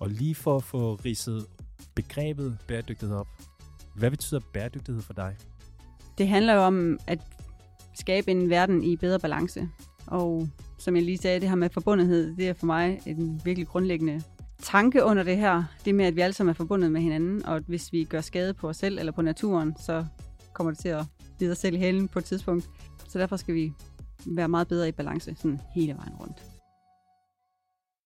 Og lige for at få ridset begrebet bæredygtighed op, hvad betyder bæredygtighed for dig? Det handler jo om at skabe en verden i bedre balance. Og som jeg lige sagde, det her med forbundethed, det er for mig en virkelig grundlæggende tanke under det her. Det med, at vi alle sammen er forbundet med hinanden, og at hvis vi gør skade på os selv eller på naturen, så kommer det til at lide os selv i hælen på et tidspunkt. Så derfor skal vi være meget bedre i balance sådan hele vejen rundt.